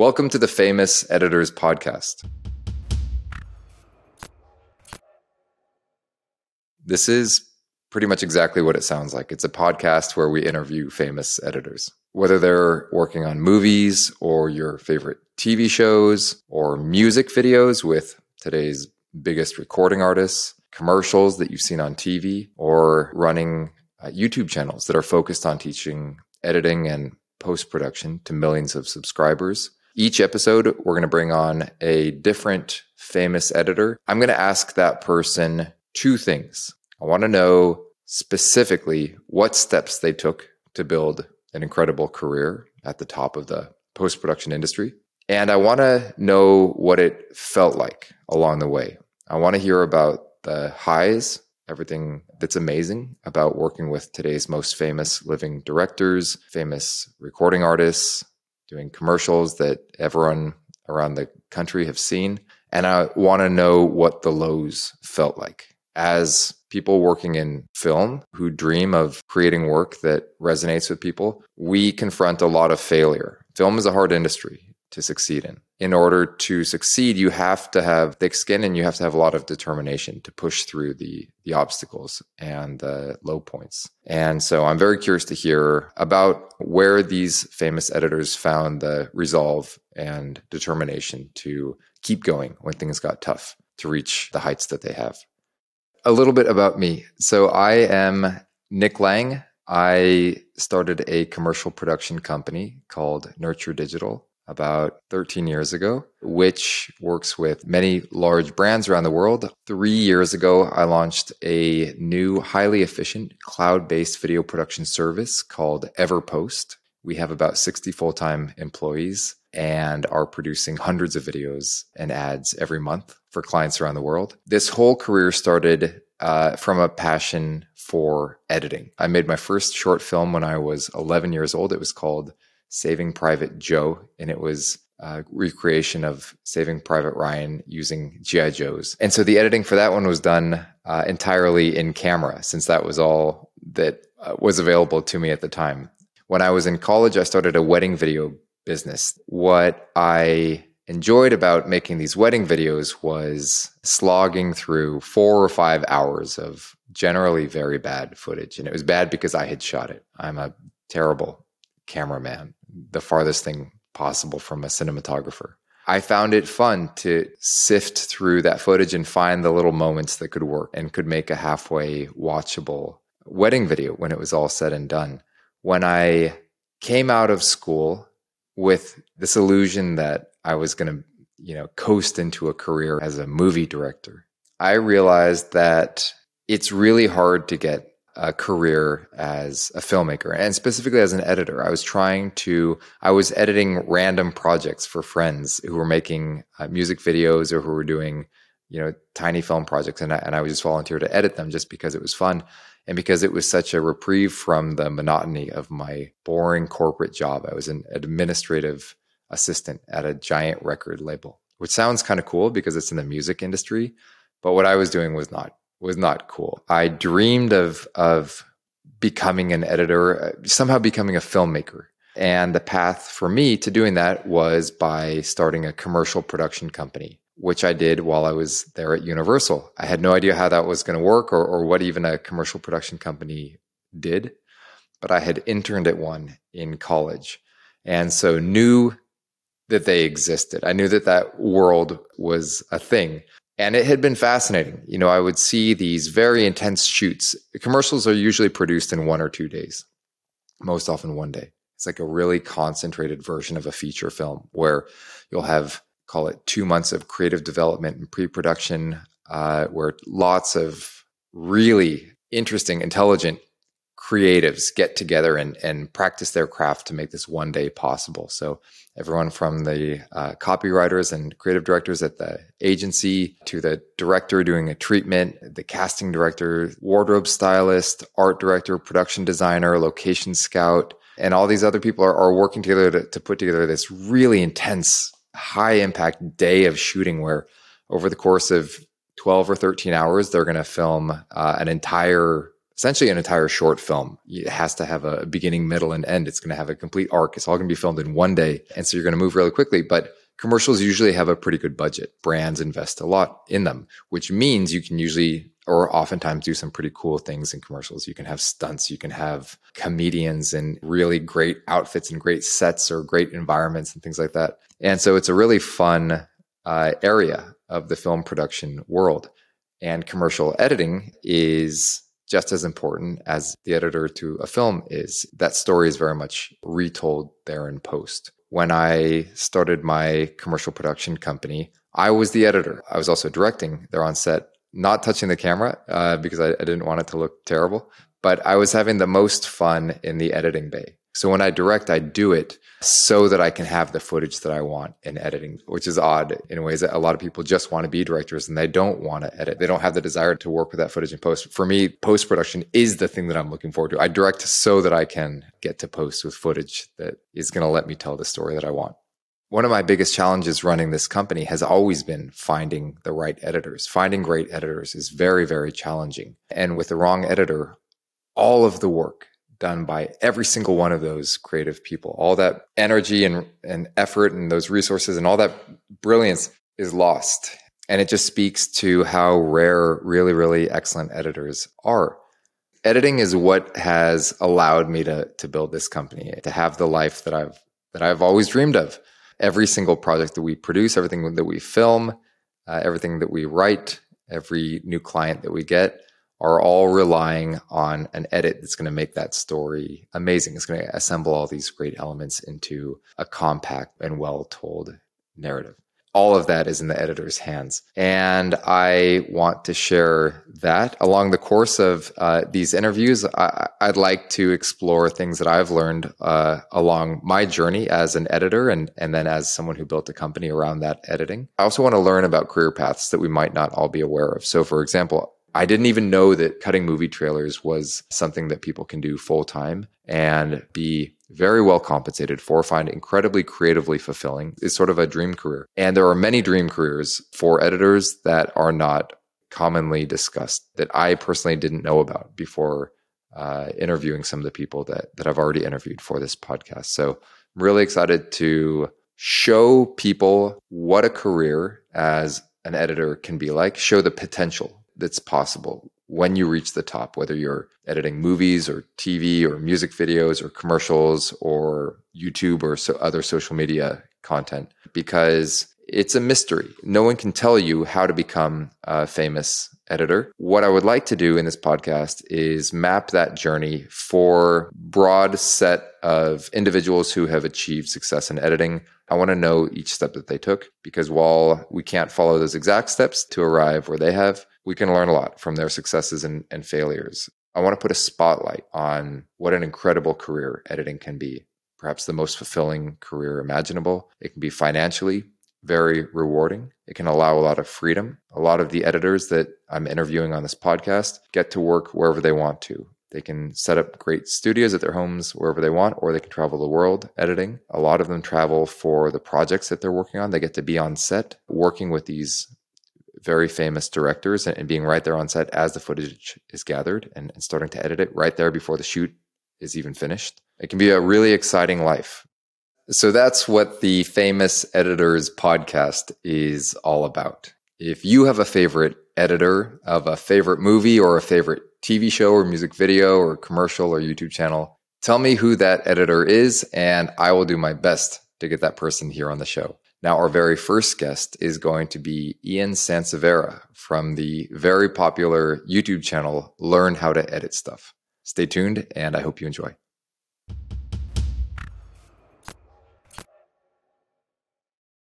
Welcome to the Famous Editors Podcast. This is pretty much exactly what it sounds like. It's a podcast where we interview famous editors, whether they're working on movies or your favorite TV shows or music videos with today's biggest recording artists, commercials that you've seen on TV, or running uh, YouTube channels that are focused on teaching editing and post production to millions of subscribers. Each episode, we're going to bring on a different famous editor. I'm going to ask that person two things. I want to know specifically what steps they took to build an incredible career at the top of the post production industry. And I want to know what it felt like along the way. I want to hear about the highs, everything that's amazing about working with today's most famous living directors, famous recording artists, doing commercials that everyone around the country have seen. And I want to know what the lows felt like. As people working in film who dream of creating work that resonates with people, we confront a lot of failure. Film is a hard industry to succeed in. In order to succeed, you have to have thick skin and you have to have a lot of determination to push through the the obstacles and the low points. And so I'm very curious to hear about where these famous editors found the resolve and determination to keep going when things got tough to reach the heights that they have. A little bit about me. So I am Nick Lang. I started a commercial production company called Nurture Digital about 13 years ago, which works with many large brands around the world. Three years ago, I launched a new, highly efficient cloud based video production service called Everpost. We have about 60 full time employees and are producing hundreds of videos and ads every month for clients around the world. This whole career started uh, from a passion for editing. I made my first short film when I was 11 years old. It was called Saving Private Joe, and it was a recreation of Saving Private Ryan using GI Joes. And so the editing for that one was done uh, entirely in camera, since that was all that uh, was available to me at the time. When I was in college, I started a wedding video business. What I enjoyed about making these wedding videos was slogging through four or five hours of generally very bad footage. And it was bad because I had shot it. I'm a terrible cameraman the farthest thing possible from a cinematographer. I found it fun to sift through that footage and find the little moments that could work and could make a halfway watchable wedding video when it was all said and done. When I came out of school with this illusion that I was going to, you know, coast into a career as a movie director, I realized that it's really hard to get a career as a filmmaker and specifically as an editor. I was trying to, I was editing random projects for friends who were making uh, music videos or who were doing, you know, tiny film projects. And I, and I would just volunteer to edit them just because it was fun and because it was such a reprieve from the monotony of my boring corporate job. I was an administrative assistant at a giant record label, which sounds kind of cool because it's in the music industry. But what I was doing was not was not cool. I dreamed of of becoming an editor, uh, somehow becoming a filmmaker. And the path for me to doing that was by starting a commercial production company, which I did while I was there at Universal. I had no idea how that was going to work or, or what even a commercial production company did, but I had interned at one in college. And so knew that they existed. I knew that that world was a thing. And it had been fascinating. You know, I would see these very intense shoots. commercials are usually produced in one or two days, most often one day. It's like a really concentrated version of a feature film where you'll have, call it two months of creative development and pre production, uh, where lots of really interesting, intelligent creatives get together and, and practice their craft to make this one day possible. So everyone from the uh, copywriters and creative directors at the agency to the director doing a treatment, the casting director, wardrobe stylist, art director, production designer, location scout, and all these other people are, are working together to, to put together this really intense, high impact day of shooting where over the course of 12 or 13 hours, they're going to film uh, an entire essentially an entire short film. It has to have a beginning, middle, and end. It's going to have a complete arc. It's all going to be filmed in one day. And so you're going to move really quickly. But commercials usually have a pretty good budget. Brands invest a lot in them, which means you can usually or oftentimes do some pretty cool things in commercials. You can have stunts, you can have comedians and really great outfits and great sets or great environments and things like that. And so it's a really fun uh, area of the film production world. And commercial editing is just as important as the editor to a film is. That story is very much retold there in post. When I started my commercial production company, I was the editor. I was also directing there on set, not touching the camera uh, because I, I didn't want it to look terrible, but I was having the most fun in the editing bay. So when I direct, I do it so that I can have the footage that I want in editing, which is odd in ways that a lot of people just want to be directors and they don't want to edit. They don't have the desire to work with that footage in post. For me, post production is the thing that I'm looking forward to. I direct so that I can get to post with footage that is going to let me tell the story that I want. One of my biggest challenges running this company has always been finding the right editors. Finding great editors is very, very challenging. And with the wrong editor, all of the work done by every single one of those creative people. All that energy and, and effort and those resources and all that brilliance is lost. And it just speaks to how rare really, really excellent editors are. Editing is what has allowed me to, to build this company, to have the life that I've that I've always dreamed of. Every single project that we produce, everything that we film, uh, everything that we write, every new client that we get, are all relying on an edit that's going to make that story amazing. It's going to assemble all these great elements into a compact and well told narrative. All of that is in the editor's hands. And I want to share that along the course of uh, these interviews. I, would like to explore things that I've learned uh, along my journey as an editor and, and then as someone who built a company around that editing. I also want to learn about career paths that we might not all be aware of. So, for example, I didn't even know that cutting movie trailers was something that people can do full time and be very well compensated for, find incredibly creatively fulfilling. It's sort of a dream career. And there are many dream careers for editors that are not commonly discussed that I personally didn't know about before uh, interviewing some of the people that, that I've already interviewed for this podcast. So I'm really excited to show people what a career as an editor can be like, show the potential that's possible when you reach the top, whether you're editing movies or TV or music videos or commercials or YouTube or so other social media content, because it's a mystery. No one can tell you how to become a famous editor. What I would like to do in this podcast is map that journey for broad set of individuals who have achieved success in editing. I want to know each step that they took because while we can't follow those exact steps to arrive where they have, we can learn a lot from their successes and, and failures. I want to put a spotlight on what an incredible career editing can be. Perhaps the most fulfilling career imaginable. It can be financially very rewarding. It can allow a lot of freedom. A lot of the editors that I'm interviewing on this podcast get to work wherever they want to. They can set up great studios at their homes wherever they want, or they can travel the world editing. A lot of them travel for the projects that they're working on. They get to be on set working with these very famous directors and, and, being right there on set as the footage is gathered and, and starting to edit it right there before the shoot is even finished. It can be a really exciting life. So that's what the Famous Editors podcast is all about. If you have a favorite editor of a favorite movie or a favorite TV show or music video or commercial or YouTube channel, tell me who that editor is, and I will do my best to get that person here on the show. Now, our very first guest is going to be Ian Sansevera from the very popular YouTube channel Learn How to Edit Stuff. Stay tuned, and I hope you enjoy.